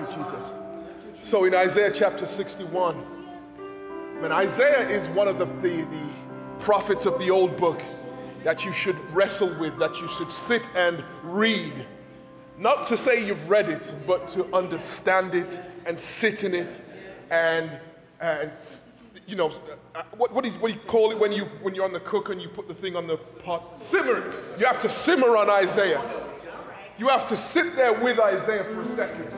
you, Jesus. So in Isaiah chapter 61, man, Isaiah is one of the, the, the prophets of the old book that you should wrestle with, that you should sit and read. Not to say you've read it, but to understand it and sit in it and, and you know, uh, what, what, do you, what do you call it when, you, when you're on the cook and you put the thing on the pot? Simmer. You have to simmer on Isaiah. You have to sit there with Isaiah for a second.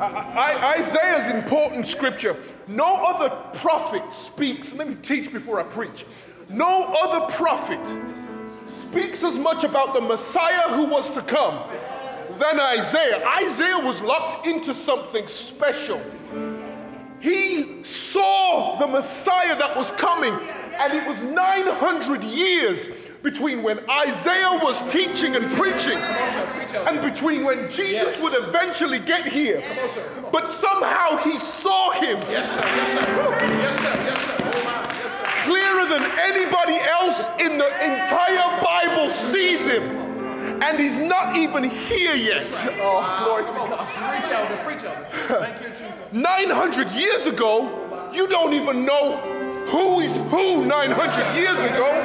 I, important scripture. No other prophet speaks. Let me teach before I preach. No other prophet speaks as much about the Messiah who was to come than Isaiah. Isaiah was locked into something special. He saw the Messiah that was coming, and it was 900 years between when Isaiah was teaching and preaching and between when Jesus would eventually get here. But somehow he saw him. Yes, sir. Yes, sir. Yes, sir. Oh, yes, sir. Clearer than anybody else in the entire Bible sees him. And he's not even here yet. Oh, glory to God. Preach, elder. Preach, elder. Thank you, Jesus. 900 years ago, you don't even know who is who 900 years ago.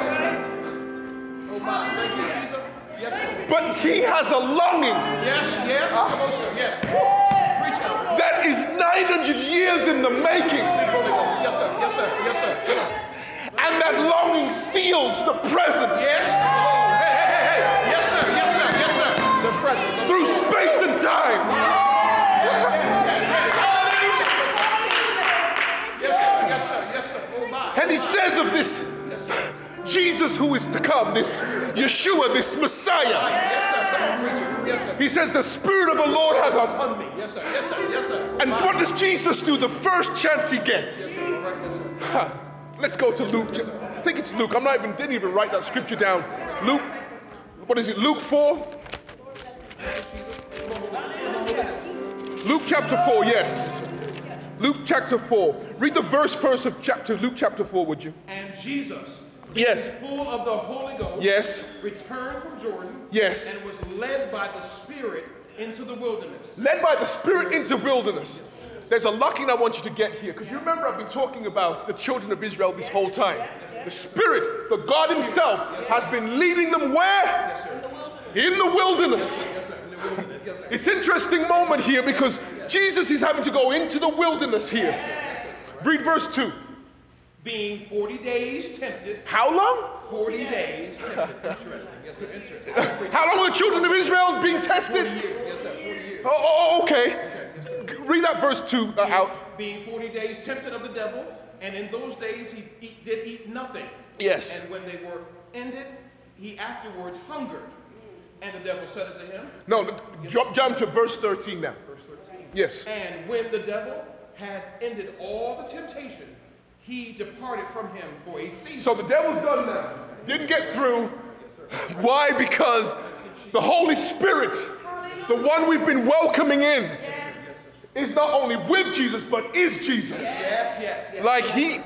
But he has a longing. Yes, yes. Come on, sir. Yes. That is 900 years in the making. Yes, sir. Yes, sir. Yes, sir. And that longing feels the presence. Yes. Hey, hey, hey, hey. Yes, sir. Yes, sir. Yes, sir. The presence. Through space and time. Yes, sir. Yes, sir. Yes, sir. Oh. And he says of this Jesus who is to come, this Yeshua, this Messiah. Yes, sir. Come on, preacher. Yes, sir. He says, The Spirit of the Lord has upon me. Yes, sir. Yes, sir. Yes, sir. And what does Jesus do the first chance he gets? Yes, sir. Correct. Yes, sir. Huh. Let's go to Luke. I think it's Luke. I'm not even didn't even write that scripture down. Luke, what is it? Luke 4? Luke chapter 4, yes. Luke chapter 4. Read the verse first of chapter Luke chapter 4, would you? And Jesus, Yes. full of the Holy Ghost, Yes. returned from Jordan, Yes. and was led by the Spirit into the wilderness. Led by the Spirit into wilderness. There's a locking I want you to get here because you remember I've been talking about the children of Israel this whole time. The Spirit, the God Himself, has been leading them where? In the wilderness. It's interesting moment here because Jesus is having to go into the wilderness here. Read verse 2. Being 40 days tempted, How long? 40 days tempted. Interesting. Yes, sir. Interesting. How long were the children of Israel being tested? 40 years. Yes, sir. 40 years. Oh, oh, oh, okay. Read that verse 2 uh, out. Being 40 days tempted of the devil, and in those days he eat, did eat nothing. Yes. And when they were ended, he afterwards hungered. And the devil said unto him, No, jump, jump to verse 13 now. verse 13. Yes. And when the devil had ended all the temptation, he departed from him for a season. So the devil's done now. Didn't get through. Why? Because the Holy Spirit, the one we've been welcoming in, is not only with Jesus, but is Jesus. yes, yes, yes. Like he,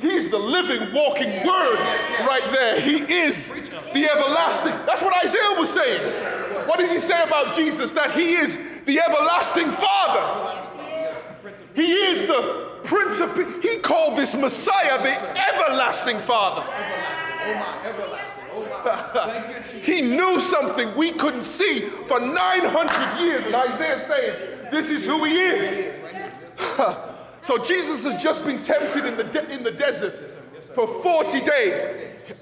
he's the living, walking word right there. He is the everlasting. That's what Isaiah was saying. What does he say about Jesus? That he is the everlasting Father. He is the Prince of Peace. He called this Messiah the everlasting Father. He knew something we couldn't see for 900 years. And Isaiah saying, This is who he is. so Jesus has just been tempted in the, de- in the desert for 40 days.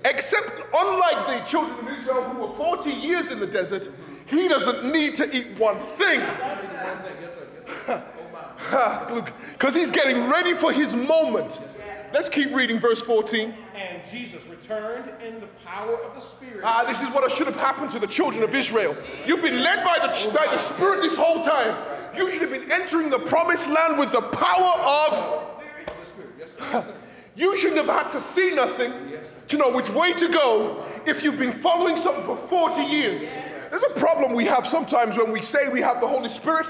Except, unlike the children of Israel who were 40 years in the desert, he doesn't need to eat one thing. Because he's getting ready for his moment. Let's keep reading verse 14. And Jesus returned in the power of the Spirit. Ah, this is what should have happened to the children of Israel. You've been led by the, by the Spirit this whole time. You should have been entering the promised land with the power of. The Spirit? You shouldn't have had to see nothing to know which way to go if you've been following something for 40 years. There's a problem we have sometimes when we say we have the Holy Spirit.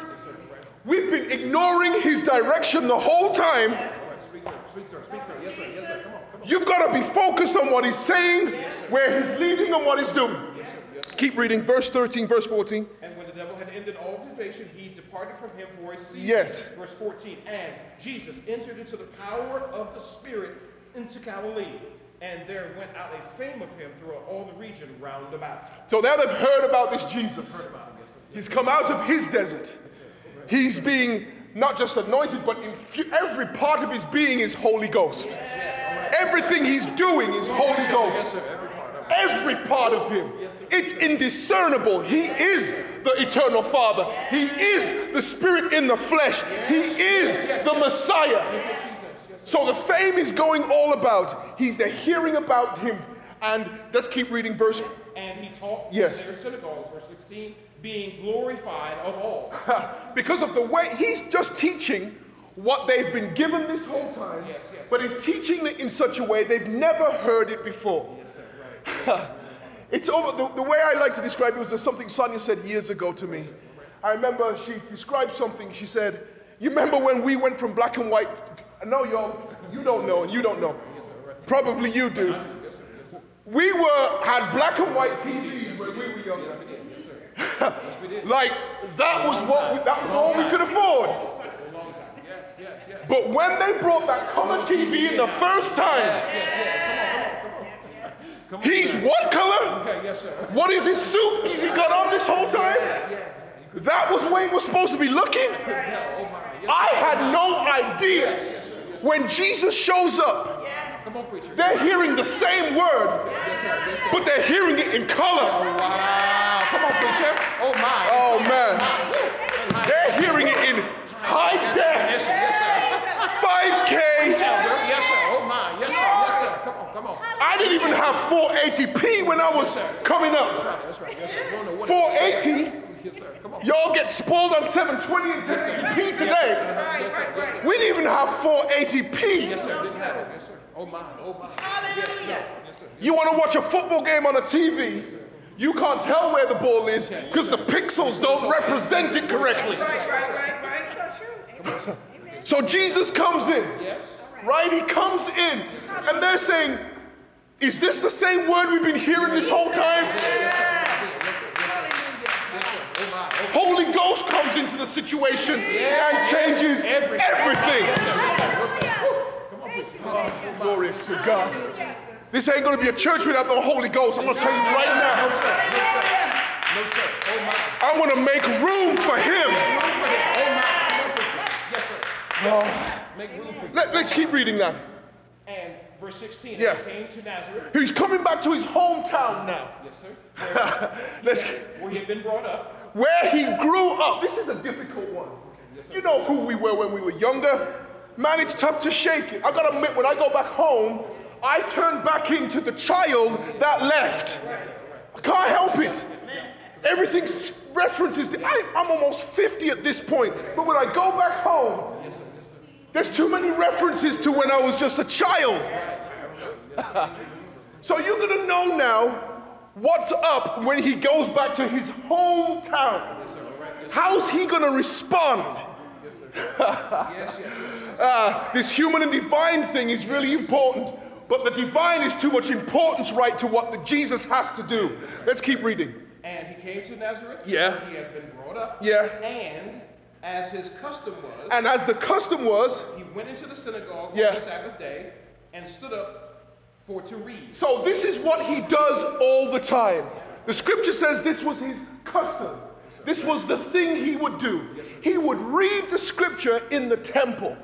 We've been ignoring His direction the whole time. Speak, speak, sir. Speak, sir. Yes, sir. Yes, sir. Come on. Come on. You've got to be focused on what He's saying, where He's leading, and what He's doing. Keep reading, verse 13, verse 14. And when the devil had ended all temptation, he departed from him for a season. Yes. Verse 14. And Jesus entered into the power of the Spirit into Galilee. And there went out a fame of him throughout all the region round about. So now they've heard about this Jesus. He's come out of his desert. He's being not just anointed, but in every part of his being is Holy Ghost. Everything he's doing is Holy Ghost. Every part of him. It's indiscernible. He is the eternal Father. He is the Spirit in the flesh. He is the Messiah. So the fame is going all about. He's they're hearing about him. And let's keep reading verse. And he taught Yes. in their synagogues, verse 16, being glorified of all. because of the way he's just teaching what they've been given this whole time, Yes, yes. but he's teaching it in such a way they've never heard it before. it's over. The, the way I like to describe it was just something Sonia said years ago to me. I remember she described something. She said, "You remember when we went from black and white? No, y'all, you don't know, and you don't know. Probably you do. We were had black and white TVs when we were younger. like that was what we, that was all we could afford. But when they brought that color TV in the first time, he's what color? What is his suit he's he got on this whole time? That was where he was supposed to be looking. I had no idea. When Jesus shows up. They're hearing the same word, but they're hearing it in color. Wow. Come on, preacher. Oh, my. Oh man, they're hearing it in high def, Yes, sir. Yes, 5K. sir. Yes, sir. Oh, my. Yes, sir. Yes, sir. Come on, come on. I didn't even have 480p when I was coming up. That's right. Yes, sir. You don't know what 480, Yes, sir. Come on. y'all get spoiled on 720 and 1080p today. Yes, sir. Yes, sir. We didn't even have 480p. Yes, sir. Didn't have. Yes, sir. Oh, my. Oh, my. Yes, sir. Yes, sir. You want to watch a football game on a TV, you can't tell where the ball is because the pixels don't represent it correctly. Right, right, right, right. It's so true. Amen. Amen. So Jesus comes in, Yes. right? He comes in, and they're saying, Is this the same word we've been hearing this whole time? Holy Ghost comes into the situation and changes everything. Glory to God. This ain't gonna be a church without the Holy Ghost. I'm gonna tell you right now. No, sir. Oh. I'm gonna make room for him. Make room Let, us keep reading that. And verse 16. Yeah. he came to Nazareth. He's coming back to his hometown now. Yes, sir. Let's Where he had been brought up. where he grew up. This is a difficult one. You know who we were when we were younger. Man, it's tough to shake it. I gotta admit, when I go back home, I turn back into the child that left. I can't help it. Everything references. The, I, I'm almost 50 at this point, but when I go back home, there's too many references to when I was just a child. so you're gonna know now what's up when he goes back to his hometown. How's he gonna respond? Uh, this human and divine thing is really important, but the divine is too much importance, right, to what the Jesus has to do. Let's keep reading. And he came to Nazareth. Yeah. Where he had been brought up. Yeah. And as his custom was, And as the custom was, he went into the synagogue Yeah. on the Sabbath day and stood up for to read. so this is what he does all the time. The scripture says this was his custom. This was the thing he would do. He would read the scripture in the temple.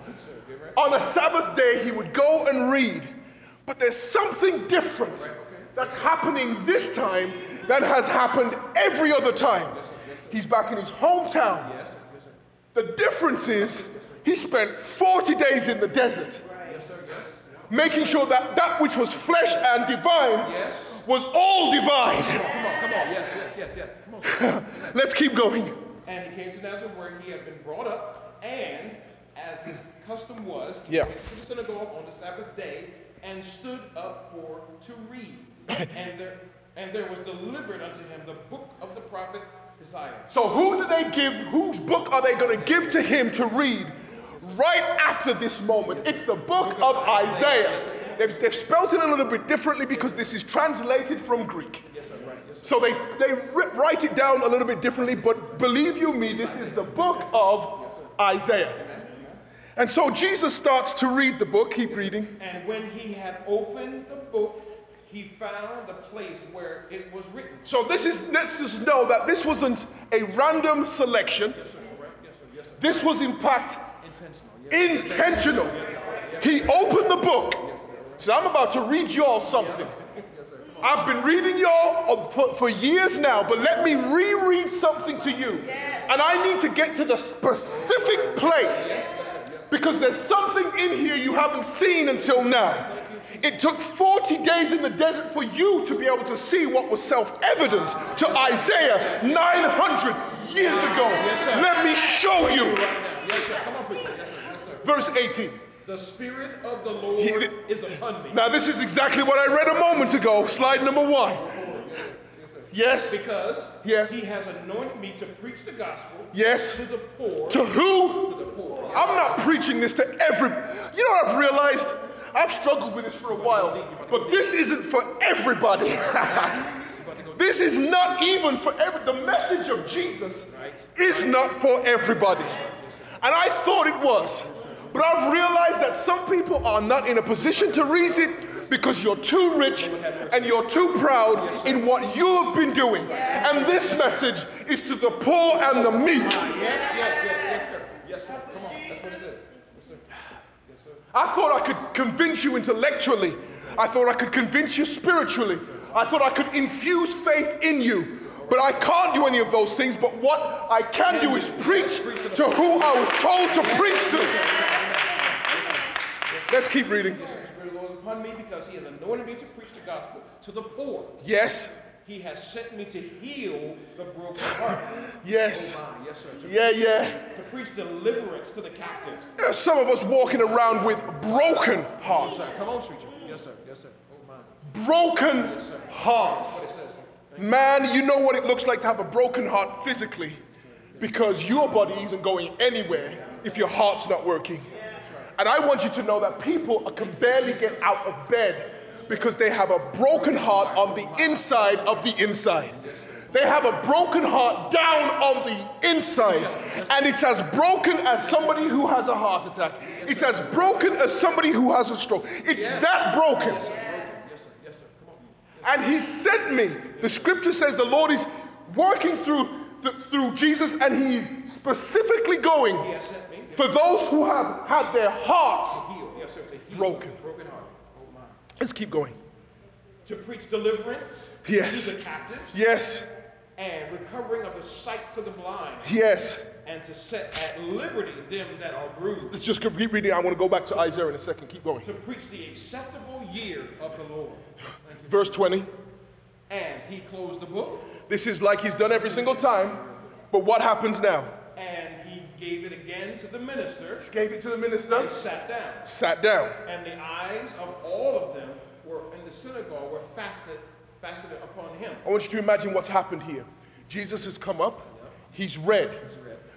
On a Sabbath day, he would go and read. But there's something different that's happening this time that has happened every other time. He's back in his hometown. The difference is he spent 40 days in the desert, making sure that that which was flesh and divine was all divine. Come on, come on. Yes, yes, yes, yes. Let's keep going. And he came to Nazareth where he had been brought up, and as his custom was, he Yeah. went to the synagogue on the Sabbath day and stood up for to read. and there and there was delivered unto him the book of the prophet Isaiah. So, who do they give? Whose book are they going to give to him to read right after this moment? It's the book of Isaiah. They've, they've spelt it a little bit differently because this is translated from Greek. So they, they write it down a little bit differently, but believe you me, this is the book of Isaiah. And so Jesus starts to read the book, keep reading. And when he had opened the book, he found the place where it was written. So this is let's just know that this wasn't a random selection. Yes, sir. Correct. Yes, sir. Yes, sir. This was in fact Intentional. Intentional. He opened the book. So I'm about to read y'all something. I've been reading y'all uh, for, for years now, but let me reread something to you. Yes. And I need to get to the specific place because there's something in here you haven't seen until now. It took 40 days in the desert for you to be able to see what was self evident to Isaiah 900 years ago. Yes, Let me show you. Yes, sir. Come on, preacher. Yes, sir. Yes, sir. Verse 18. The Spirit of the Lord He- is upon me. Now, this is exactly what I read a moment ago, slide number one. Yes, Because Yes. he has anointed me to preach the gospel yes. to the poor. To who? to the poor. I'm not preaching this to every. You know what I've realized? I've struggled with this for a while, but this isn't for everybody. this is not even for every. The message of Jesus is not for everybody, and I thought it was, but I've realized that some people are not in a position to read it because you're too rich and you're too proud in what you have been doing. And this message is to the poor and the meek. Yes, yes, yes, yes, sir. Yes, sir. Come on. That's what it is. Yes, sir. Yes, sir. I thought I could convince you intellectually. I thought I could convince you spiritually. I thought I could infuse faith in you. But I can't do any of those things. But what I can do is preach to who I was told to preach to. Let's keep reading. The Spirit of the Lord is upon me because he has anointed me to preach the gospel to the poor. Yes, He has sent me to heal the brokenhearted. yes, Ah, yes, sir. To, yeah, yeah. to preach deliverance to the captives. There are some of us walking around with broken hearts. Come on, preacher. Yes, sir. Yes, sir. Oh, my. Broken hearts. Says, sir. Man, you know what it looks like to have a broken heart physically because your body isn't going anywhere if your heart's not working. And I want you to know that people can barely get out of bed because they have a broken heart on the inside of the inside. They have a broken heart down on the inside. And it's as broken as somebody who has a heart attack. It's as broken as somebody who has a stroke. It's that broken. And he sent me. The scripture says the Lord is working through, th- through Jesus and he's specifically going He has sent me for those who have had their hearts. Yes, sir. To heal Broken. Oh. Let's keep going. To preach deliverance Yes. to the captives Yes, and recovering of the sight to the blind yes. and to set at liberty them that are bruised. Let's just keep reading. I want to go back to Isaiah in a second. Keep going. To preach the acceptable year of the Lord. Verse 20. And he closed the book This is like he's done every single time. But what happens now? Gave it again to the minister Gave it to the minister, and sat down. sat down. And the eyes of all of them were in the synagogue were fastened, fastened upon him. I want you to imagine what's happened here. Jesus has come up, he's read,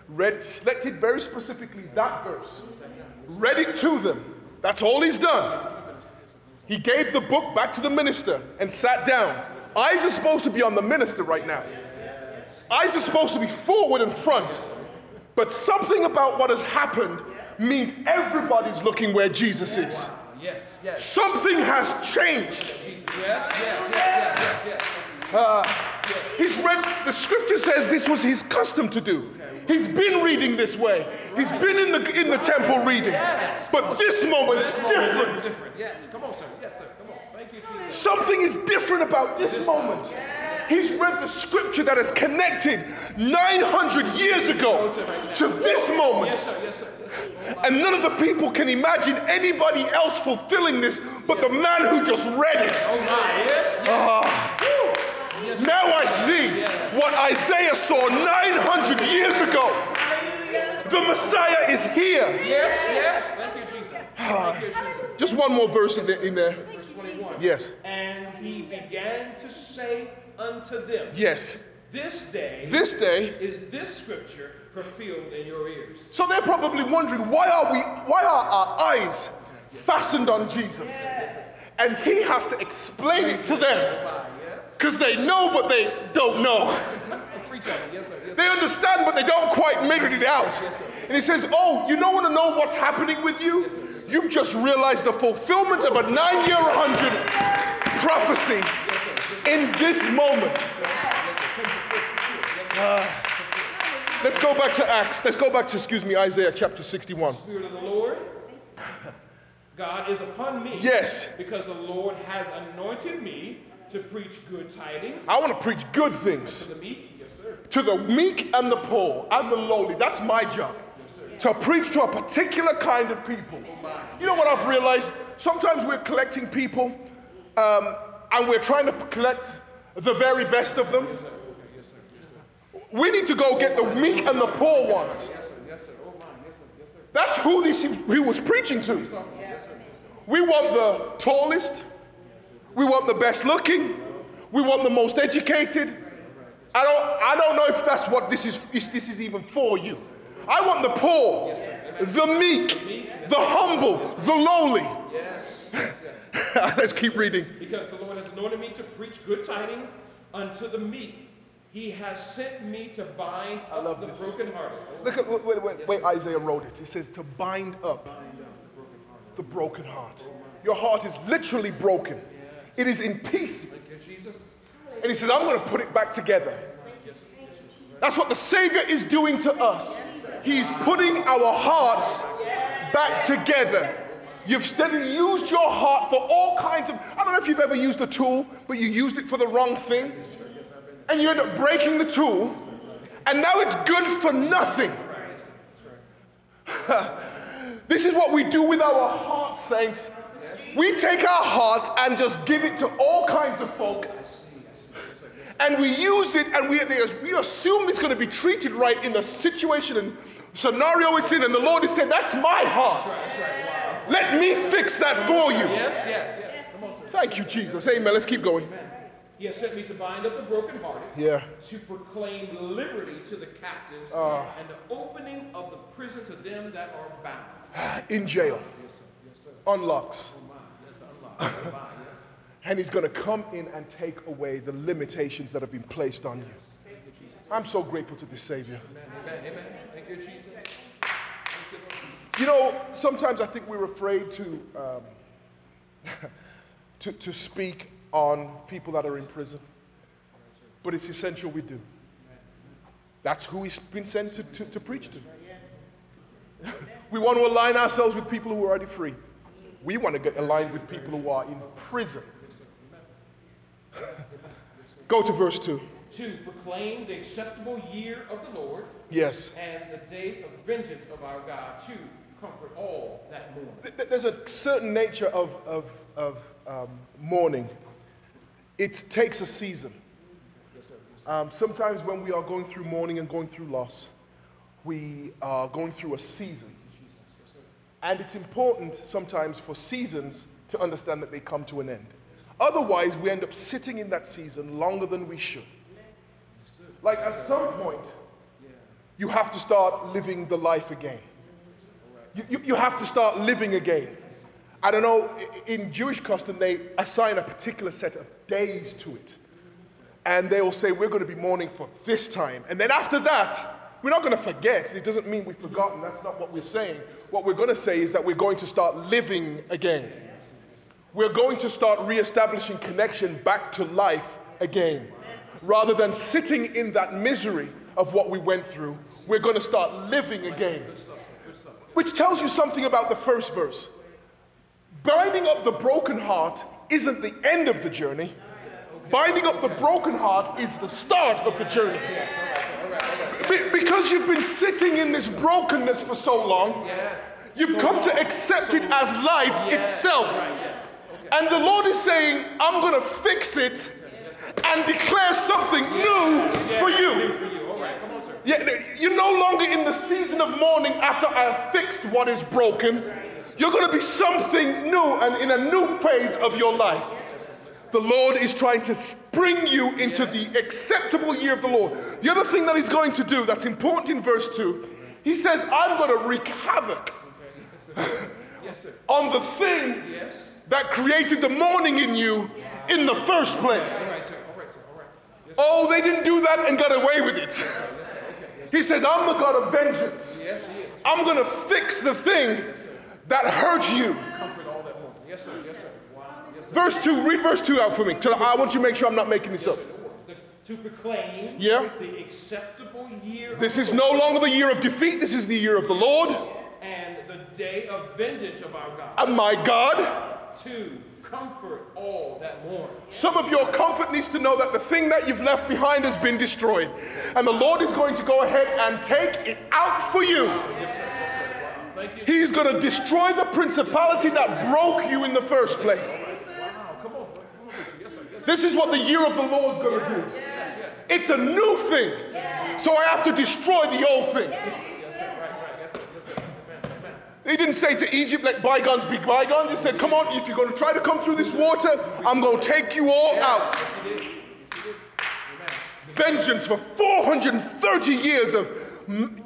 read, selected very specifically that verse, read it to them. That's all he's done. He gave the book back to the minister and sat down. Eyes are supposed to be on the minister right now. Eyes are supposed to be forward and front. But something about what has happened means everybody's looking where Jesus is. Something has changed. Jesus. Yes, yes, yes, yes, yes. Uh, he's read, the scripture says this was his custom to do. He's been reading this way. He's been in the, in the temple reading. But this moment's different. Different. Yes. Come on, sir. Yes, sir. Come on. Thank you, Something is different about this moment. He's read the scripture that is connected 900 years ago to this moment. Yes, sir. Yes, sir. Yes, sir. And none of the people can imagine anybody else fulfilling this but the man who just read it. Oh my. Yes. Ah. yes. Now I see what Isaiah saw 900 years ago. The Messiah is here. Yes. Yes. Thank you, Jesus. Ah. Thank you, Jesus. Just one more verse in there. In there. Verse 21. Yes. And he began to say unto them, Yes. This day This day. is this scripture fulfilled in your ears. So they're probably wondering why are we why are our eyes fastened on Jesus? And he has to explain it to them. Because they know, but they don't know. Preach on it. Yes, sir. Yes, sir. They understand, but they don't quite measure it out. And he says, Oh, you don't want to know what's happening with you? You've just realized the fulfillment of a nine year, 100 prophecy in this moment. Uh, let's go back to Acts. Let's go back to, excuse me, Isaiah chapter 61. Spirit of the Lord, God is upon me. Yes. Because the Lord has anointed me to preach good tidings I want to preach good things. to the meek. Yes, sir. to the meek and the poor and the lowly. That's my job. To preach to a particular kind of people. You know what I've realized? Sometimes we're collecting people um, and we're trying to collect the very best of them. We need to go get the meek and the poor ones. That's who this, he was preaching to. We want the tallest. We want the best looking. We want the most educated. I don't, I don't know if that's what this is, if this is even for you. I want the poor, the meek, the humble, the lowly. Yes. Let's keep reading. Because the Lord has anointed me to preach good tidings unto the meek. He has sent me to bind up love the this. brokenhearted. Look at wait, wait, wait, Isaiah wrote it. It says to bind up the broken heart. Your heart is literally broken. It is in pieces. And he says, I'm going to put it back together. That's what the Savior is doing to us. He's putting our hearts back together. You've steadily used your heart for all kinds of, I don't know if you've ever used a tool, but you used it for the wrong thing. And you end up breaking the tool. And now it's good for nothing. This is what we do with our hearts, saints. We take our hearts and just give it to all kinds of folk. And we use it and we, we assume it's going to be treated right in the situation and scenario it's in. And the Lord is saying, That's my heart. Let me fix that for you. Yes, yes, yes. Come on, sir. Thank you, Jesus. Amen. Let's keep going. Amen. He has sent me to bind up the brokenhearted, Yeah. to proclaim liberty to the captives, Ah. and the opening of the prison to them that are bound. In jail. Yes, Unlocks. Yes, unlock. And he's going to come in and take away the limitations that have been placed on you. I'm so grateful to this Savior. Amen, amen. Thank you, know, sometimes I think we're afraid to, um, to, to speak on people that are in prison, but it's essential we do. That's who he's been sent to, to, to preach to. we want to align ourselves with people who are already free. We want to get aligned with people who are in prison. Go to verse 2. To proclaim the acceptable year of the Lord Yes. and the day of vengeance of our God, to comfort all that mourn. Th- th- There's a certain nature of, of, of um, mourning. It takes a season. Um, sometimes when we are going through mourning and going through loss, we are going through a season. And it's important sometimes for seasons to understand that they come to an end. Otherwise, we end up sitting in that season longer than we should. Like at some point, you have to start living the life again. You, you, have to start living again. I don't know, in Jewish custom, they assign a particular set of days to it. And they will say, We're going to be mourning for this time. And then after that, we're not going to forget. It doesn't mean we've forgotten. That's not what we're saying. What we're going to say is that we're going to start living again. We're going to start reestablishing connection back to life again. Rather than sitting in that misery of what we went through, we're going to start living again. Which tells you something about the first verse. Binding up the broken heart isn't the end of the journey. Binding up the broken heart is the start of the journey. Be- because you've been sitting in this brokenness for so long, you've come to accept it as life itself. And the Lord is saying, I'm going to fix it and declare something new for you. You're no longer in the season of mourning after I have fixed what is broken. You're going to be something new and in a new phase of your life. The Lord is trying to bring you into the acceptable year of the Lord. The other thing that He's going to do that's important in verse 2, He says, I'm going to wreak havoc on the thing that created the mourning in you in the first place. All right, sir. All right, sir. Oh, they didn't do that and got away with it. He says, I'm the God of vengeance. Yes, he is. I'm going to fix the thing that hurt you. Comfort all that moment. Yes, sir. Yes, sir. Wow. Yes, sir. Verse 2, read verse 2 out for me. I want you to make sure I'm not making this up. To proclaim Yeah. the acceptable year of This is no longer the year of defeat, this is the year of the Lord and the day of vengeance of our God. and my God. To comfort all that mourn. Some of your comfort needs to know that the thing that you've left behind has been destroyed. And the Lord is going to go ahead and take it out for you. He's going to destroy the principality that broke you in the first place. This is what the year of the Lord is going to do. It's a new thing. So I have to destroy the old thing. Yes, sir. Right, right. Yes, sir. Yes, sir. Amen. Amen. He didn't say to Egypt, let bygones be bygones. He said, come on, if you're going to try to come through this water, I'm going to take you all out. Yes, he did. Yes, he did. Amen. Vengeance for 430 years of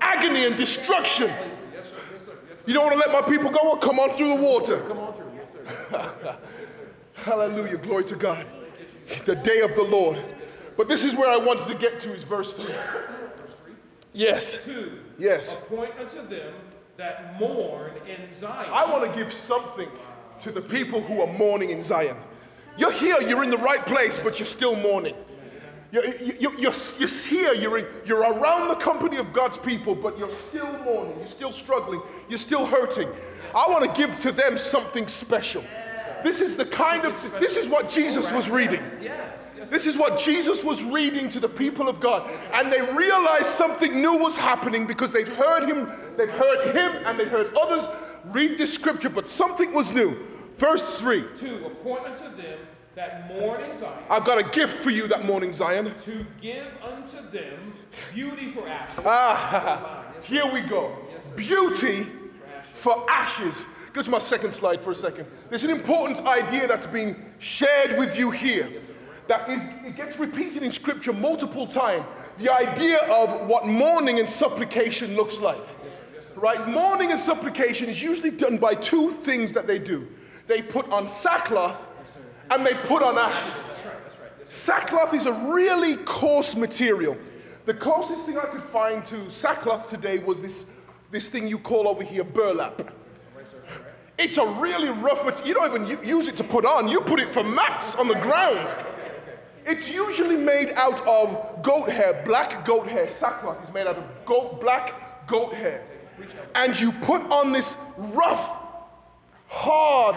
agony and destruction. Yes, sir. Yes, sir. Yes, sir. You don't want to let my people go? Well, come on through the water. Come on through. Yes, sir. Hallelujah. Glory to God. The day of the Lord. But this is where I wanted to get to is verse 3. Yes. Yes. Appoint unto them that mourn in Zion. I want to give something to the people who are mourning in Zion. You're here, you're in the right place, but you're still mourning. You're, you- you- you're, you're here, you're, in, you're around the company of God's people, but you're still mourning, you're still struggling, you're still hurting. I want to give to them something special. This is the kind of, this is what Jesus was reading. This is what Jesus was reading to the people of God. And they realized something new was happening because they'd heard him, they'd heard him, and they heard others read this scripture, but something was new. Verse 3 Two. Appoint unto them that mourn in Zion. I've got a gift for you that morning, Zion. to give unto them beauty for ashes. Ah, here we go. Beauty for ashes. Go to my second slide for a second. There's an important idea that's being shared with you here. That is, it gets repeated in scripture multiple times. The idea of what mourning and supplication looks like. Right? Mourning and supplication is usually done by two things that they do. They put on sackcloth and they put on ashes. Sackcloth is a really coarse material. The closest thing I could find to sackcloth today was this, this thing you call over here burlap. It's a really rough material. You don't even use it to put on, you put it for mats on the ground. It's usually made out of goat hair, black goat hair. Sackcloth is made out of goat, black goat hair. And you put on this rough, hard,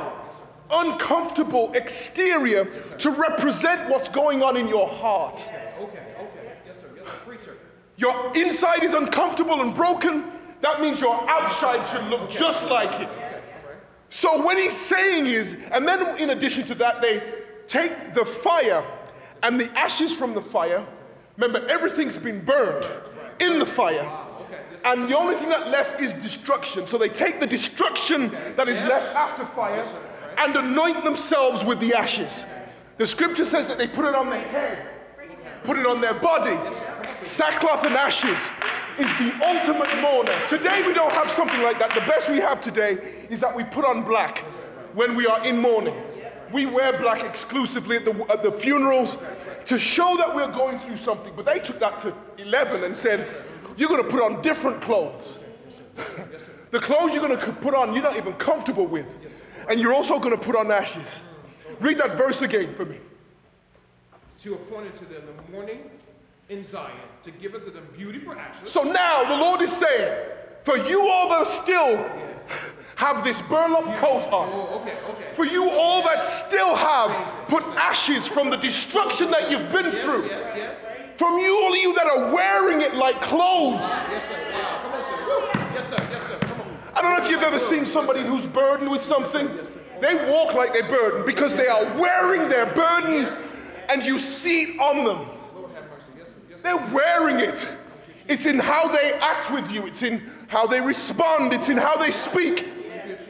uncomfortable exterior to represent what's going on in your heart. Okay, okay. Yes, sir. Yes, sir. Preacher. Your inside is uncomfortable and broken. That means your outside should look just like it. So, what he's saying is, and then in addition to that, they take the fire and the ashes from the fire. Remember, everything's been burned in the fire. And the only thing that left is destruction. So they take the destruction that is left after fire and anoint themselves with the ashes. The scripture says that they put it on their head, put it on their body. Sackcloth and ashes is the ultimate mourner. Today we don't have something like that. The best we have today is that we put on black when we are in mourning. We wear black exclusively at the, at the funerals to show that we're going through something. But they took that to 11 and said, You're going to put on different clothes. the clothes you're going to put on, you're not even comfortable with. And you're also going to put on ashes. Read that verse again for me. To appoint unto them the mourning in Zion, to give unto them beauty for ashes. So now the Lord is saying, For you all that still have this burlap coat on, Oh, okay, okay. For you all that still have put ashes from the destruction that you've been through. Yes, yes. From you, all you that are wearing it like clothes. Yes, sir. Wow. Come on, sir. Woo. Yes, sir. Yes, sir. Come on. I don't know if you've ever seen somebody who's burdened with something. They walk like they're burdened because they are wearing their burden and you see it on them. Lord have mercy. Yes, sir. Yes, sir. They're wearing it. It's in how they act with you, it's in how they respond, it's in how they speak.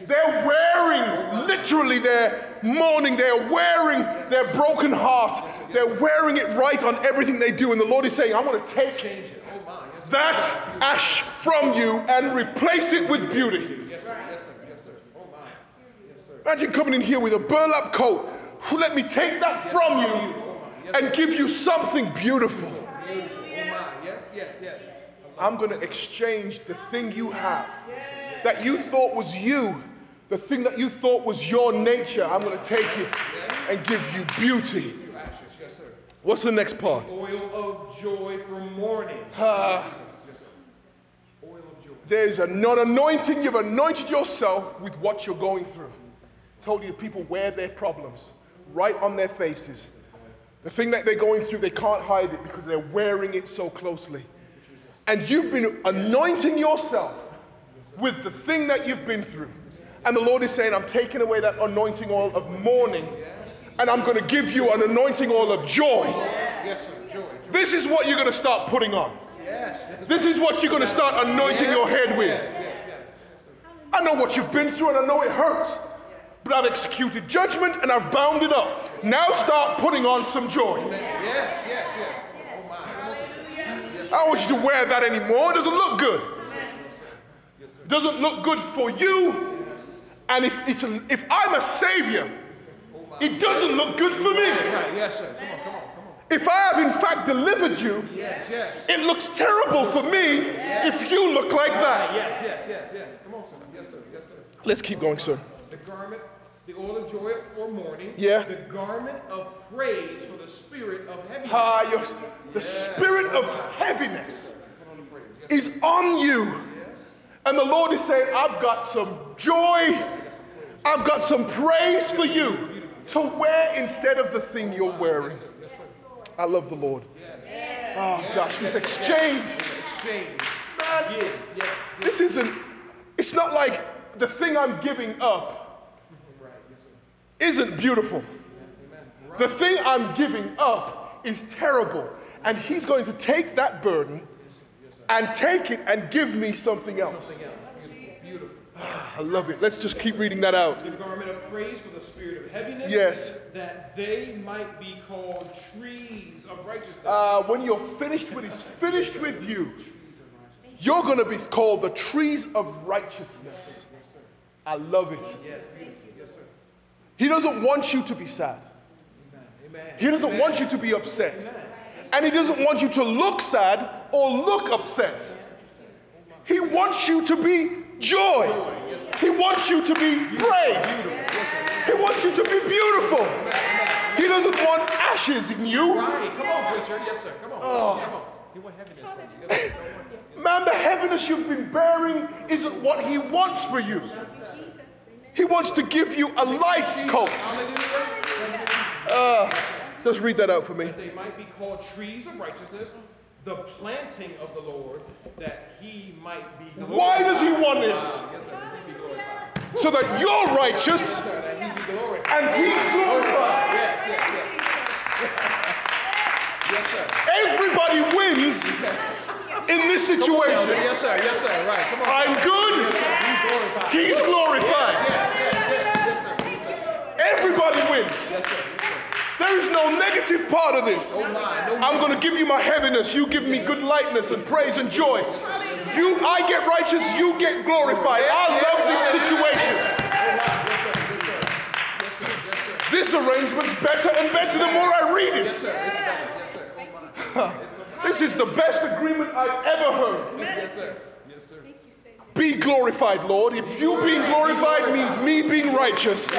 They're wearing literally their mourning, they're wearing their broken heart, they're wearing it right on everything they do. And the Lord is saying, I'm going to take that ash from you and replace it with beauty. Imagine coming in here with a burlap coat. Let me take that from you and give you something beautiful. Oh my. Yes, yes, yes. I'm going to exchange the thing you have that you thought was you, the thing that you thought was your nature. I'm going to take it and give you beauty. You ashes, yes, sir. What's the next part? Oil of joy for mourning. Yes, sir. Oil of joy. There's a non anointing. You've anointed yourself with what you're going through. Told you people wear their problems right on their faces. The thing that they're going through, they can't hide it because they're wearing it so closely. And you've been anointing yourself with the thing that you've been through. And the Lord is saying, I'm taking away that anointing oil of mourning and I'm going to give you an anointing oil of joy. Yes, sir. Joy. joy. This is what you're going to start putting on. Yes. This is what you're going to start anointing your head with. I know what you've been through and I know it hurts, but I've executed judgment and I've bound it up. Now start putting on some joy. Yes, yes, yes. I don't want you to wear that anymore. It doesn't look good. It doesn't look good for you. And if, it's a, if I'm a savior, it doesn't look good for me. Right, yes, sir. Come on, come on, come on. If I have in fact delivered you, it looks terrible for me if you look like that. Yes, yes, yes, yes. Come on, sir. Yes, sir. Yes, sir. Let's keep going, sir. The oil of joy for mourning. Yeah. The garment of praise for the spirit of heaviness. Ah, your, the spirit of heaviness is on you. And the Lord is saying, I've got some joy, I've got some praise for you to wear instead of the thing you're wearing. I love the Lord. Oh gosh, this exchange, Exchange. man, this isn't, it's not like the thing I'm giving up. Yes. Isn't beautiful. The thing I'm giving up is terrible. And He's going to take that burden and take it and give me something else. Something else. Beautiful. Beautiful. I love it. Let's just keep reading that out. The garment of praise for the spirit of heaviness. Yes. That they might be called trees of righteousness. Uh, when you're finished with He's finished with you, you're going to be called the trees of righteousness. I love it. yes, beautiful. He doesn't want you to be sad. Amen. He doesn't want you to be upset. And he doesn't want you to look sad or look upset. He wants you to be joy. He wants you to be praise. He wants you to be beautiful. He doesn't want ashes in you. Right. Come on, preacher. Yes, sir. Come on. Come on. Oh. He want heaviness from you. Yes, sir. Man, the heaviness you've been bearing isn't what he wants for you. He wants to give you a light coat. Hallelujah. Uh, just read that out for me. That they might be called trees of righteousness, the planting of the Lord, that he might be. Why does he want this? Yes, sir. He be glorified. So that you're righteous Sir, that he be glorified. and he's glorified. Everybody wins in this situation. Yes, sir. Yes, sir. Right. Come on. I'm good, He's glorified. He's glorified. Everybody wins. Yes, sir. There is no negative part of this. Oh. No, I'm going to give you my heaviness, you give me good lightness and praise and joy. You, I get righteous, you get glorified. I love this situation. This arrangement's better and better the more I read it. sir. Yes, sir. Yes, sir. Oh, my. This is the best agreement I've ever heard. Yes, sir. Yes, sir. Be glorified, Lord. If you being glorified means me being righteous,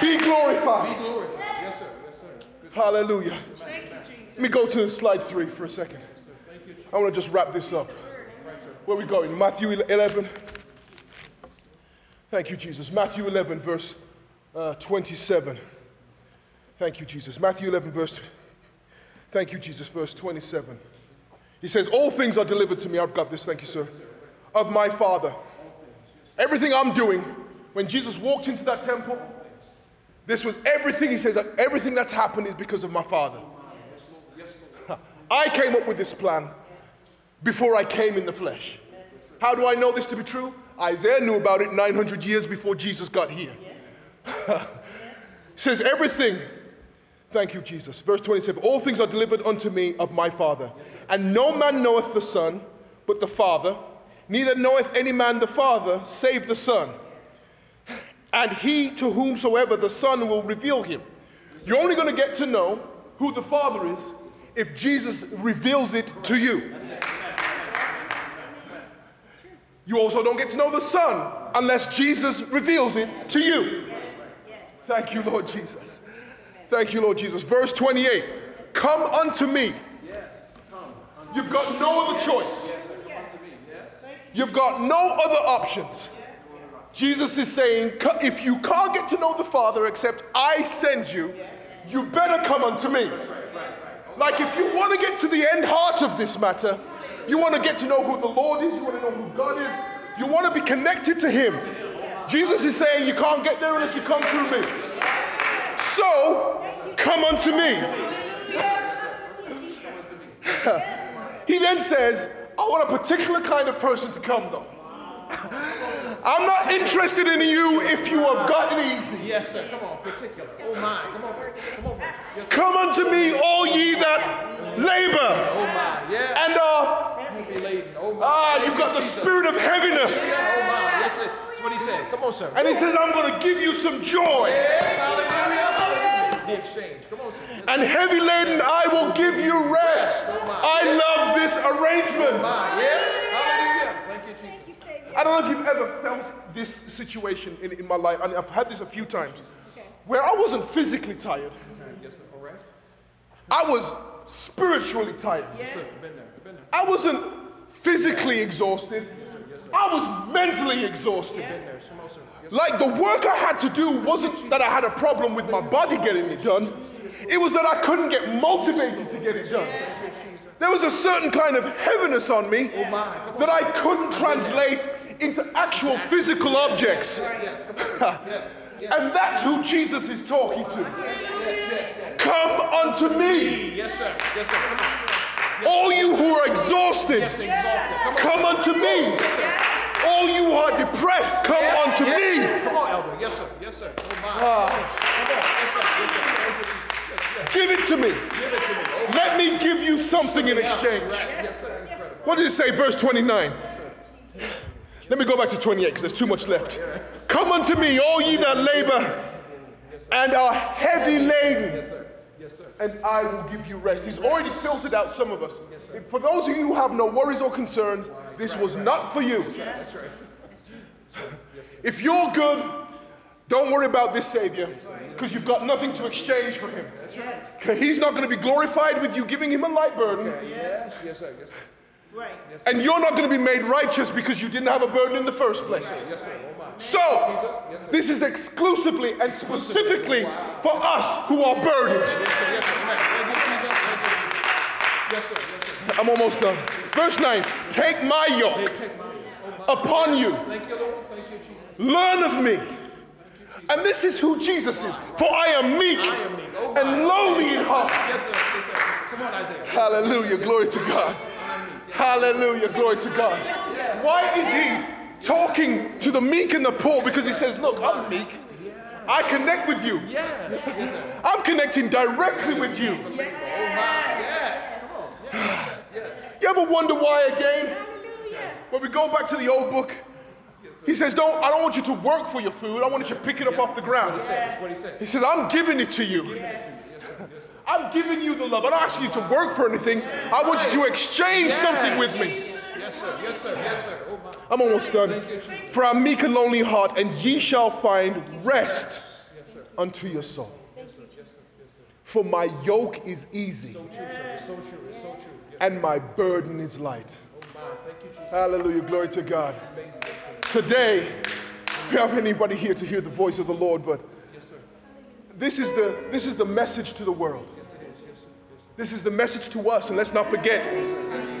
be glorified. Glorified. Yes, sir. Yes, sir. Good. Hallelujah. Let me go to slide three for a second. I want to just wrap this up. Where we going? Matthew 11. Thank you, Jesus. Matthew 11, verse uh, 27. Thank you, Jesus. Matthew 11, verse. Thank you, Jesus. Verse 27. He says, All things are delivered to me. I've got this. Thank you, sir. Of my Father. Everything I'm doing, when Jesus walked into that temple, this was everything. He says everything that's happened is because of my Father. I came up with this plan before I came in the flesh. How do I know this to be true? Isaiah knew about it 900 years before Jesus got here. says everything. Thank you, Jesus. Verse 27 All things are delivered unto me of my Father. And no man knoweth the Son but the Father, neither knoweth any man the Father save the Son. And he to whomsoever the Son will reveal him. You're only going to get to know who the Father is if Jesus reveals it to you. You also don't get to know the Son unless Jesus reveals it to you. Thank you, Lord Jesus. Thank you, Lord Jesus. Verse 28 Come unto me. You've got no other choice. You've got no other options. Jesus is saying, if you can't get to know the Father except I send you, you better come unto me. Like if you want to get to the end heart of this matter, you want to get to know who the Lord is, you want to know who God is, you want to be connected to Him. Jesus is saying you can't get there unless you come through me. So, come unto me. he then says, I want a particular kind of person to come though. I'm not interested in you if you have gotten easy. Yes, sir. Come on, particular. Oh my. Come on. Come on. Yes. Come unto me, all ye that labor Oh my. Yeah. and are Heavy laden. Oh my. ah, you've got the spirit of heaviness. Oh my. Yes, sir. That's what he said. Come on, sir. And he says, I'm going to give you some joy. Yes, hallelujah. Exchange. Come on, sir. And heavy laden, I will give you rest. I love this arrangement. Yes. Hallelujah. Thank you, Jesus. Thank you, Savior. I don't know if you've ever felt this situation in, in my life, and I've had this a few times, where I wasn't physically tired, Yes, sir. All right. I was spiritually tired. Yes, sir. Been there. Been there. I wasn't physically exhausted, Yes, sir. Yes, sir. I was mentally exhausted. Been there. Come on, sir. Yes, Like the work I had to do wasn't that I had a problem with my body getting it done, it was that I couldn't get motivated to get it done. There was a certain kind of heaviness on me oh that I couldn't translate into actual physical objects. and that's who Jesus is talking to. Come unto me, yes sir. Yes, sir. Come on. all you who are exhausted. Come. Unto me. All you who are depressed, come unto me. Come on, elder. Yes, sir. Yes, sir. Oh my. Come on. Yes, sir. Yes, sir. Thank you, Jesus. Yes, yes. Give it to me. Give it to me. Oh, Let me give you something in exchange. yes, sir. What does it say, verse 29? Let me go back to 28 because there's too much left. Come unto me, all ye that labor and are heavy laden, Yes. And I will give you rest. He's already filtered out some of us. For those of you who have no worries or concerns, this was not for you. If you're good, don't worry about this Savior because you've got nothing to exchange for him. He's not going to be glorified with you giving him a light burden. Yes, yes, sir. Yes, sir. Right. And you're not going to be made righteous because you didn't have a burden in the first place. Yes, sir. Oh my. So, this is exclusively and specifically for us who are burdened. Yes, sir. Yes, sir. Amen. Thank you, Jesus. Thank you. Yes, sir. Yes, sir. I'm almost done. Verse 9 Take my yoke Take mine. Oh my. upon you, Thank you, Lord. Thank you, Jesus. learn of me. And this is who Jesus is. For I am meek I am meek. Oh my. and lowly in heart. Yes, sir. Yes, sir. Come on, Isaiah. Hallelujah. Glory to God. Hallelujah. Glory to God. Why is he talking to the meek and the poor? Because he says, Look, I'm meek. I connect with you. Yes. Yes, sir. I'm connecting directly with you. Yes. Come on. Yes. Yes. You ever wonder why again? Hallelujah. When we go back to the old book, he says, Don't I don't want you to work for your food, I want you to pick it up off the ground. That's what he said. He says, I'm giving it to you. I'm giving you the love. I'm not asking you to work for anything. I want you to exchange something with me. Yes, sir. Yes, sir. Yes, sir. Oh my. I'm almost done. For I'm meek and lonely heart, and ye shall find rest unto your soul. For my yoke is easy, So true, sir. So true. So true. Yes. and my burden is light. Oh my. Thank you. Hallelujah. Glory to God. Today, we have anybody here to hear the voice of the Lord, but this is the this is the message to the world. This is the message to us, and let's not forget,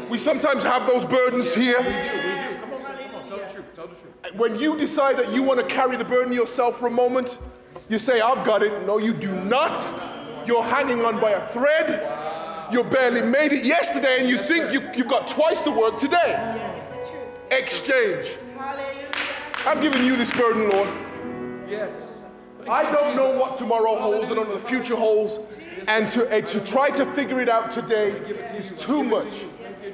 we sometimes have those burdens here. Come on, sir. On. Tell the truth. Tell the truth. When you decide that you want to carry the burden yourself for a moment, you say, I've got it. No, you do not. You're hanging on by a thread. You barely made it yesterday, and you think you, you've got twice the work today. It's the truth. Exchange. Hallelujah. I'm giving you this burden, Lord. Yes. I don't know what tomorrow holds. I don't know what the future holds. And to, and to try to figure it out today is too much.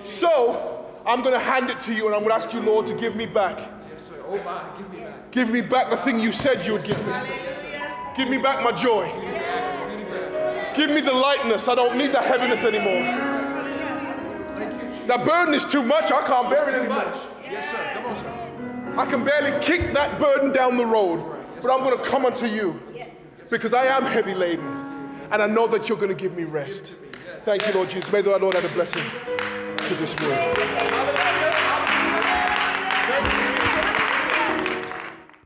So I'm going to hand it to you and I'm going to ask you, Lord, to give me back. Yes, sir. My. Give me back. Give me back the thing you said you would give me. Give me back my joy. Give me the lightness. I don't need the heaviness anymore. That burden is too much. I can't bear it anymore. much. Yes, sir. Come on, sir. I can barely kick that burden down the road, but I'm going to come unto you because I am heavy laden and I know that you're going to give me rest. Thank you, Lord Jesus. May the Lord add a blessing to this word.